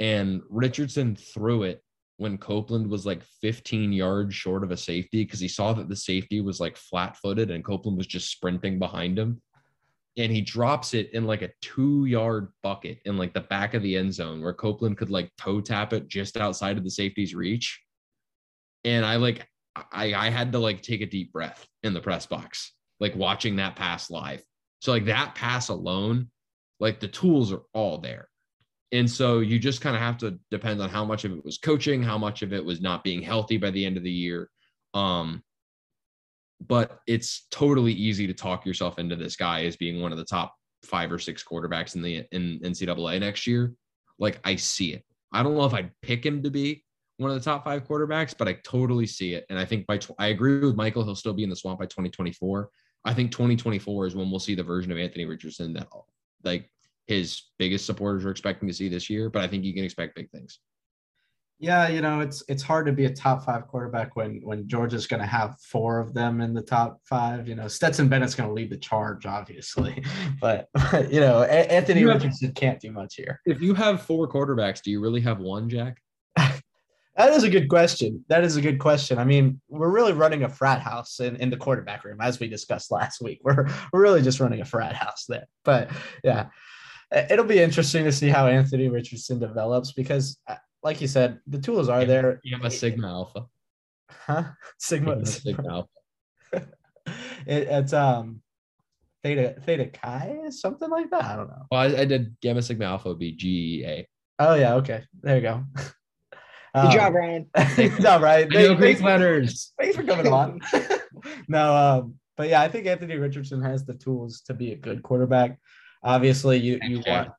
And Richardson threw it when Copeland was like 15 yards short of a safety because he saw that the safety was like flat footed and Copeland was just sprinting behind him. And he drops it in like a two yard bucket in like the back of the end zone where Copeland could like toe tap it just outside of the safety's reach. And I like, I, I had to like take a deep breath in the press box, like watching that pass live. So, like that pass alone, like the tools are all there. And so you just kind of have to depend on how much of it was coaching, how much of it was not being healthy by the end of the year. Um, but it's totally easy to talk yourself into this guy as being one of the top five or six quarterbacks in the in NCAA next year. Like I see it. I don't know if I'd pick him to be one of the top five quarterbacks, but I totally see it. And I think by tw- I agree with Michael. He'll still be in the swamp by 2024. I think 2024 is when we'll see the version of Anthony Richardson that like his biggest supporters are expecting to see this year. But I think you can expect big things. Yeah, you know, it's it's hard to be a top five quarterback when when Georgia's going to have four of them in the top five. You know, Stetson Bennett's going to lead the charge, obviously, but you know, A- Anthony You have- Richardson can't do much here. If you have four quarterbacks, do you really have one, Jack? That is a good question. That is a good question. I mean, we're really running a frat house in, in the quarterback room, as we discussed last week. We're we're really just running a frat house there. But yeah, it- it'll be interesting to see how Anthony Richardson develops because, uh, like you said, the tools are there. Gamma Sigma Alpha. Huh? Sigma. Sigma Alpha. it, it's um theta theta chi something like that i don't know Well, I, I did Gamma Sigma Alpha would be GEA. oh yeah okay there you go Good job, Ryan. Good job, Ryan. I know Thank- Greek thanks- letters. Thanks for coming on. no, um, but yeah, I think Anthony Richardson has the tools to be a good quarterback. Obviously, you you want.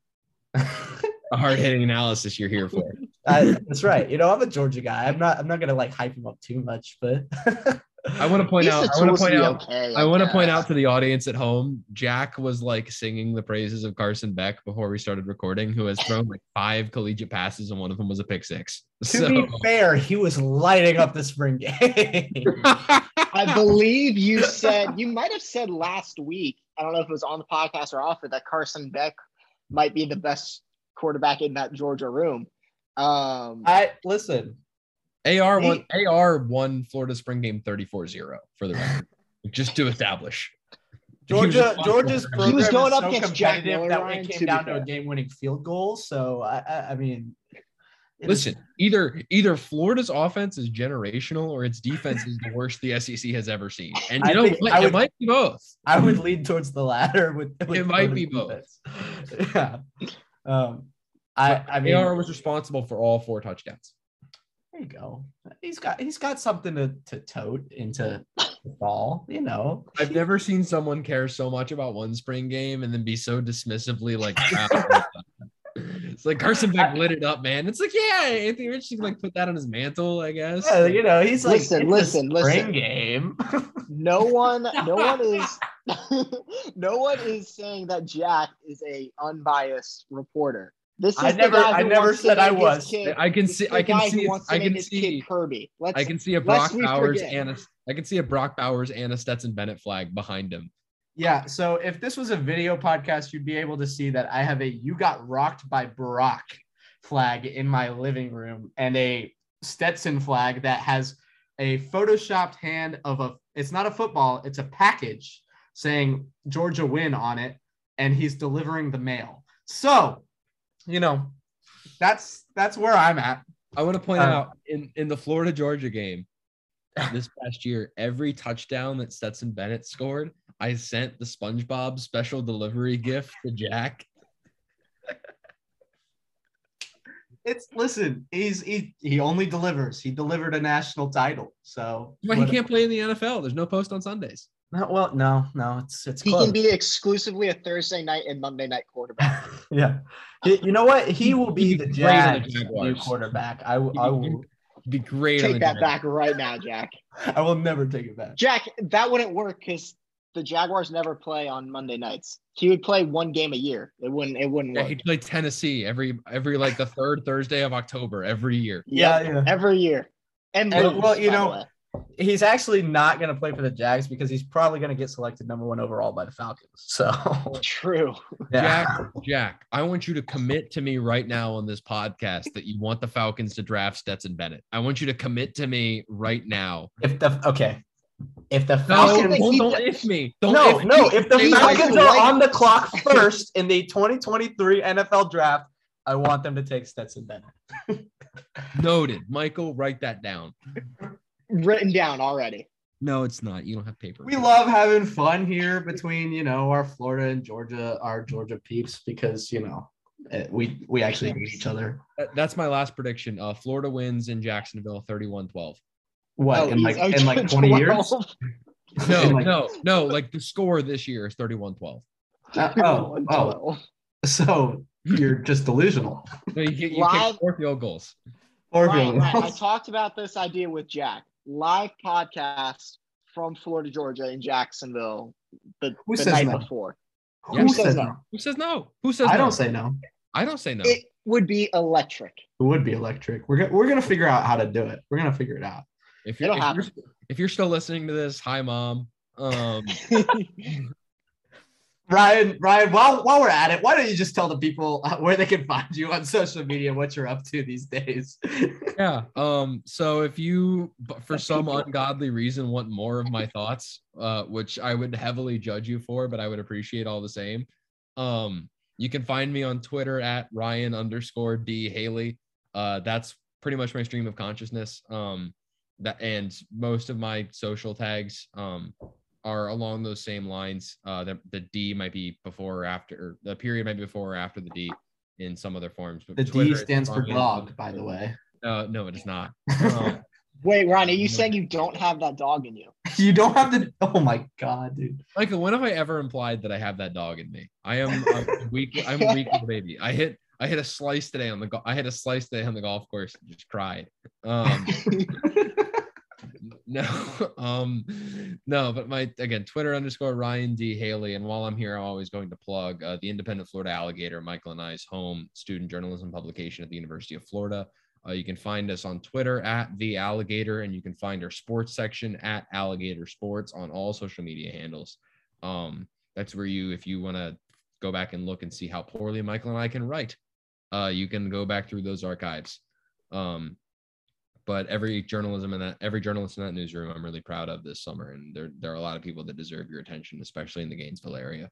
A hard hitting analysis you're here for. I, that's right. You know, I'm a Georgia guy. I'm not. I'm not gonna like hype him up too much, but I want to point out. I want to point out. okay, I want to point out to the audience at home, Jack was like singing the praises of Carson Beck before we started recording, who has thrown like five collegiate passes and one of them was a pick six. to So be fair, he was lighting up the spring game. I believe you said you might have said last week. I don't know if it was on the podcast or off it that Carson Beck might be the best quarterback in that Georgia room. Um, I listen. AR won AR won Florida spring game 34-0 for the record. just to establish. He Georgia, responsible Georgia's program He was going is up so against Jack competitive Miller, that Ryan, it came be down to a game-winning field goal. So I, I, I mean, it is- Listen, either either Florida's offense is generational or its defense is the worst the SEC has ever seen. And you I know what? I It might be both. I would lean towards the latter. With, with It might be Florida's defense. Yeah. Um, I, I mean, AR was responsible for all four touchdowns. there you go. He's got he's got something to to tote into the ball. You know, I've never seen someone care so much about one spring game and then be so dismissively like, it's like Carson Beck lit it up, man. It's like, yeah, Anthony Richardson can like put that on his mantle, I guess. Yeah, you know, he's like Listen, it's a listen, listen. game. no one, no one is, no one is saying that Jack is a unbiased reporter. This is I never- I never said I was. kid- I can see, I can see, I can see, Kirby. Let's, I can see a Brock we Bowers forget. and a, I can see a Brock Bowers and a Stetson Bennett flag behind him. Yeah. So if this was a video podcast, you'd be able to see that I have a "You got rocked by Brock" flag in my living room and a Stetson flag that has a photoshopped hand of a. It's not a football. It's a package saying Georgia win on it, and he's delivering the mail. So, you know, that's that's where I'm at. I want to point Uh, out in in the Florida Georgia game this past year, every touchdown that Stetson Bennett scored, I sent the SpongeBob special delivery gift to Jack. It's listen. He's he he only delivers. He delivered a national title. So But he can't play in the NFL. There's no post on Sundays. No, well, no, no, it's it's he close. can be exclusively a Thursday night and Monday night quarterback. yeah, you know what? He will be the be the Jags' new quarterback. I, will- I be- will. Be great. on Take the that Jags. back right now, Jack. I will never take it back. Jack, that wouldn't work because the Jaguars never play on Monday nights. He would play one game a year. It wouldn't. It wouldn't Yeah, work. he'd play Tennessee every every like the third Thursday of October every year. Yeah, Yep, yeah. every year. And, And, lose, well, you by know, way. He's actually not going to play for the Jags because he's probably going to get selected number one overall by the Falcons. So, true. yeah. Jack, Jack, I want you to commit to me right now on this podcast that you want the Falcons to draft Stetson Bennett. I want you to commit to me right now. If the okay, if the No, Falcons, don't, don't if me. Don't no, if no, me. if the Say Falcons are White- on the clock first in the 2023 NFL draft, I want them to take Stetson Bennett. Noted. Michael, write that down. Written down already. No, it's not. You don't have paper. We love having fun here between you know our Florida and Georgia, our Georgia peeps, because you know we we actually hate each other. That's my last prediction. Uh, Florida wins in Jacksonville 31-12. What Oh, in like he's- in like 20 years? No, like- no, no. Like the score this year is 31-12. Uh, oh, oh, so you're just delusional. No, you, get- you Live- kick four field goals. Or Ryan, Ryan, I talked about this idea with Jack. Live podcast from Florida, Georgia, in Jacksonville the, Who the says night no? before. Who Who says says no? no? Who says no? Who says I no? don't say no. I don't say no. It would be electric. It would be electric. We're gonna we're gonna figure out how to do it. We're gonna figure it out. If you're, It'll if happen. you're if you're still listening to this, hi mom. Um, Ryan, Ryan, while while we're at it, why don't you just tell the people uh, where they can find you on social media, what you're up to these days? yeah. Um. So if you, for some ungodly reason, want more of my thoughts, uh, which I would heavily judge you for, but I would appreciate all the same. Um. You can find me on Twitter at Ryan underscore D Haley. Uh, that's pretty much my stream of consciousness. Um, that and most of my social tags um are along those same lines. Uh, the the D might be before or after, or the period might be before or after the D in some other forms. But The Twitter D stands for dog, by the way. No, no, it is not. Um, Wait, Ryan, are you saying you don't have that dog in you? You don't have the. Oh my god, dude. Michael, when have I ever implied that I have that dog in me? I am a weak. I'm a weak little baby. I hit. I hit a slice today on the. I hit a slice today on the golf course and just cried. Um, no, um, no, but my again, Twitter underscore Ryan D Haley. And while I'm here, I'm always going to plug uh, the Independent Florida Alligator, Michael and I's home student journalism publication at the University of Florida. Uh, you can find us on Twitter at the Alligator, and you can find our sports section at Alligator Sports on all social media handles. Um, that's where you, if you want to go back and look and see how poorly Michael and I can write, uh, you can go back through those archives. Um, but every journalism in that every journalist in that newsroom i'm really proud of this summer and there, there are a lot of people that deserve your attention especially in the gainesville area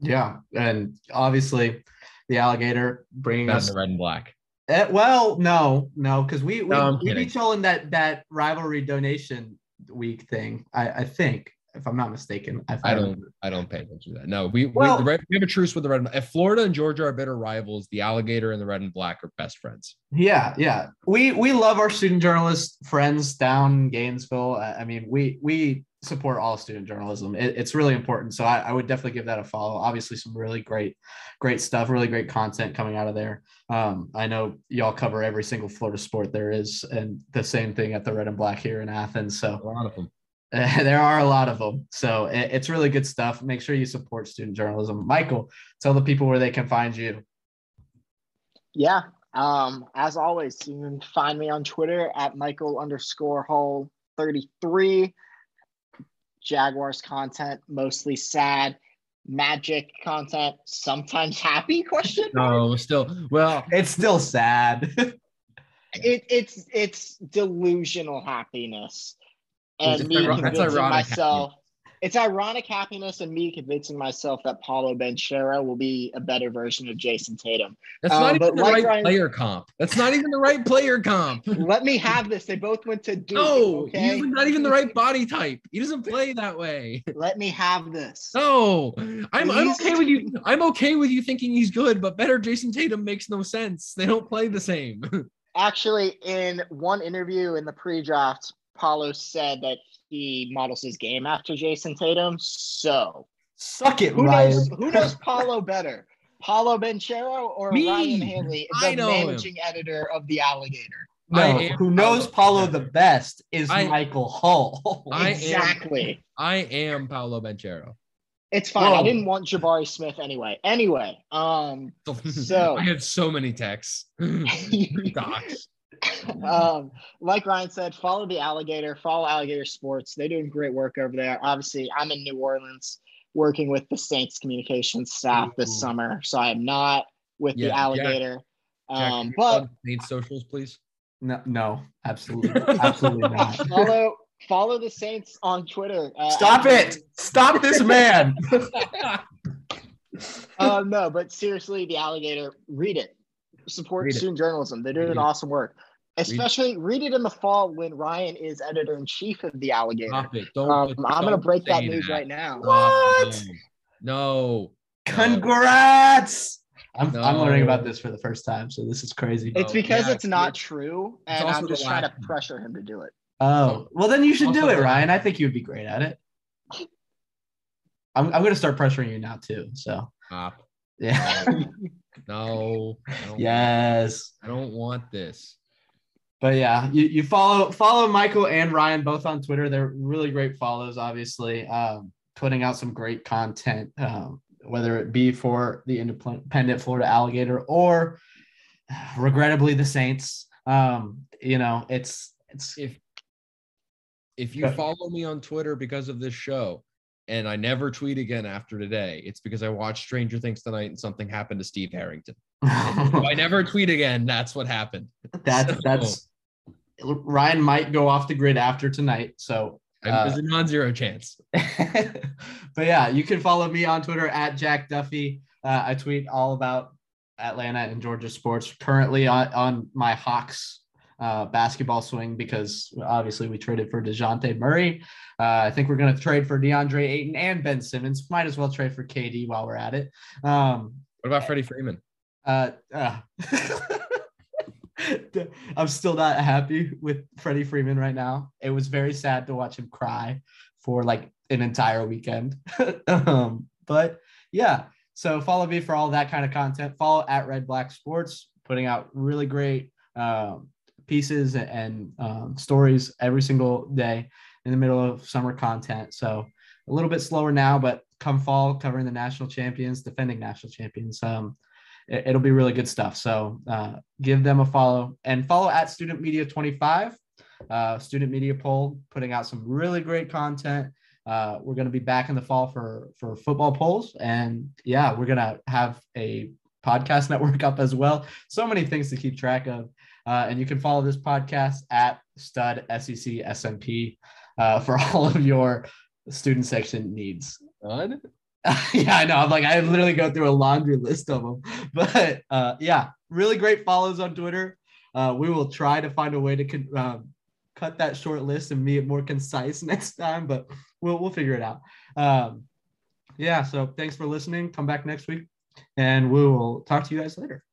Yeah, and obviously, the alligator bringing Not us. the red and black Eh, well, no, no, because we we, No, we kidding. beat that that rivalry donation week thing. I I think, if I'm not mistaken. If i don't remember. i don't pay attention to that no we Well- we, the red, we have a truce with the red and if florida and georgia are bitter rivals the alligator and the red and black are best friends Yeah, yeah. We we love our student journalist friends down in Gainesville. I, I mean, we we support all student journalism. It, it's really important. So I, I would definitely give that a follow. Obviously, some really great, great stuff, really great content coming out of there. Um, I know y'all cover every single Florida sport there is, and the same thing at the Red and Black here in Athens. So a lot of them there are a lot of them. So it, it's really good stuff. Make sure you support student journalism. Michael, tell the people where they can find you. Yeah. Um, as always, you can find me on Twitter at Michael underscore Hull 33. Jaguars content, mostly sad. Magic content, sometimes happy question. mark? no still well It's still sad. It, it's it's delusional happiness. And me iro- convincing ironic myself it's ironic happiness and me convincing myself that Paolo Banchero will be a better version of Jayson Tatum. that's Um, not even the like right Ryan- player comp that's not even the right player comp Let me have this. They both went to Duke. no okay? he's not even the right body type he doesn't play that way Let me have this. No, I'm, I'm okay with you. I'm okay with you thinking he's good, but better Jayson Tatum makes no sense. They don't play the same. Actually, in one interview in the pre-draft, Paolo said that he models his game after Jayson Tatum. So Suck it, who Ryan. knows? Who knows Paolo better? Paolo Banchero or Me. Ryan Haley, I the know him. managing editor of the Alligator? No, I am who knows Paolo Paolo the best is I- Michael Hull. I am- exactly. I am Paolo Banchero. It's fine. I didn't want Jabari Smith anyway. Anyway, um, So- I had so many texts. Docs. um, like Ryan said, follow the alligator, follow Alligator Sports. They're doing great work over there. Obviously, I'm in New Orleans working with the Saints communications staff Ooh. this summer, so I am not with Yeah, the alligator. Jack, um, you but plug Nate socials, please. no, no, absolutely, absolutely not. follow follow the Saints on Twitter. Uh, Stop at- it! Stop this man. uh, no, but seriously, the alligator, read it. Support Read it. student journalism. They're doing Read it. awesome work. Especially read it in the fall when Ryan is editor in chief of the alligator. Stop it. Don't. Um, I'm gonna break that say news right now. What? No. Congrats! I'm, I'm learning about this for the first time, so this is crazy. It's because yeah, it's not it's- true, and I'm just trying to pressure him to do it. Oh, well, then you should do it, Ryan. I think you would be great at it. I'm, I'm going to start pressuring you now, too. So, Stop. yeah. No. I don't, yes. I don't want this. But yeah, you, you follow follow Michael and Ryan both on Twitter. They're really great follows, obviously, um, putting out some great content, um, whether it be for the independent Florida Alligator or regrettably the Saints. Um, you know, it's it's If if you follow me on Twitter because of this show and I never tweet again after today, it's because I watched Stranger Things tonight and something happened to Steve Harrington. If I never tweet again, that's what happened. that's So- that's Ryan might go off the grid after tonight. So Uh, there's a non-zero chance. but yeah, you can follow me on Twitter at Jack Duffy. Uh, I tweet all about Atlanta and Georgia sports. Currently on, on my Hawks uh, basketball swing because obviously we traded for Dejounte Murray. Uh, I think we're going to trade for DeAndre Ayton and Ben Simmons. Might as well trade for KD while we're at it. Um, What about Freddie Freeman? I'm still not happy with Freddie Freeman right now. It was very sad to watch him cry for like an entire weekend. um, but yeah, so follow me for all that kind of content. Follow at Red Black Sports, putting out really great um, pieces and um, stories every single day in the middle of summer content. So a little bit slower now, but come fall, covering the national champions, defending national champions. Um, it, will be really good stuff. So uh, give them a follow and follow at Student Media 25, uh, Student Media Poll, putting out some really great content. Uh, we're going to be back in the fall for for football polls, and yeah, we're going to have a podcast network up as well. So many things to keep track of. Uh, and you can follow this podcast at Stud SEC SMP uh, for all of your student section needs. Stud? yeah, I know. I'm like, I literally go through a laundry list of them. But uh, yeah, really great follows on Twitter. Uh, we will try to find a way to con- um, cut that short list and it more concise next time, but we'll, we'll figure it out. Um, yeah, so thanks for listening. Come back next week and we will talk to you guys later.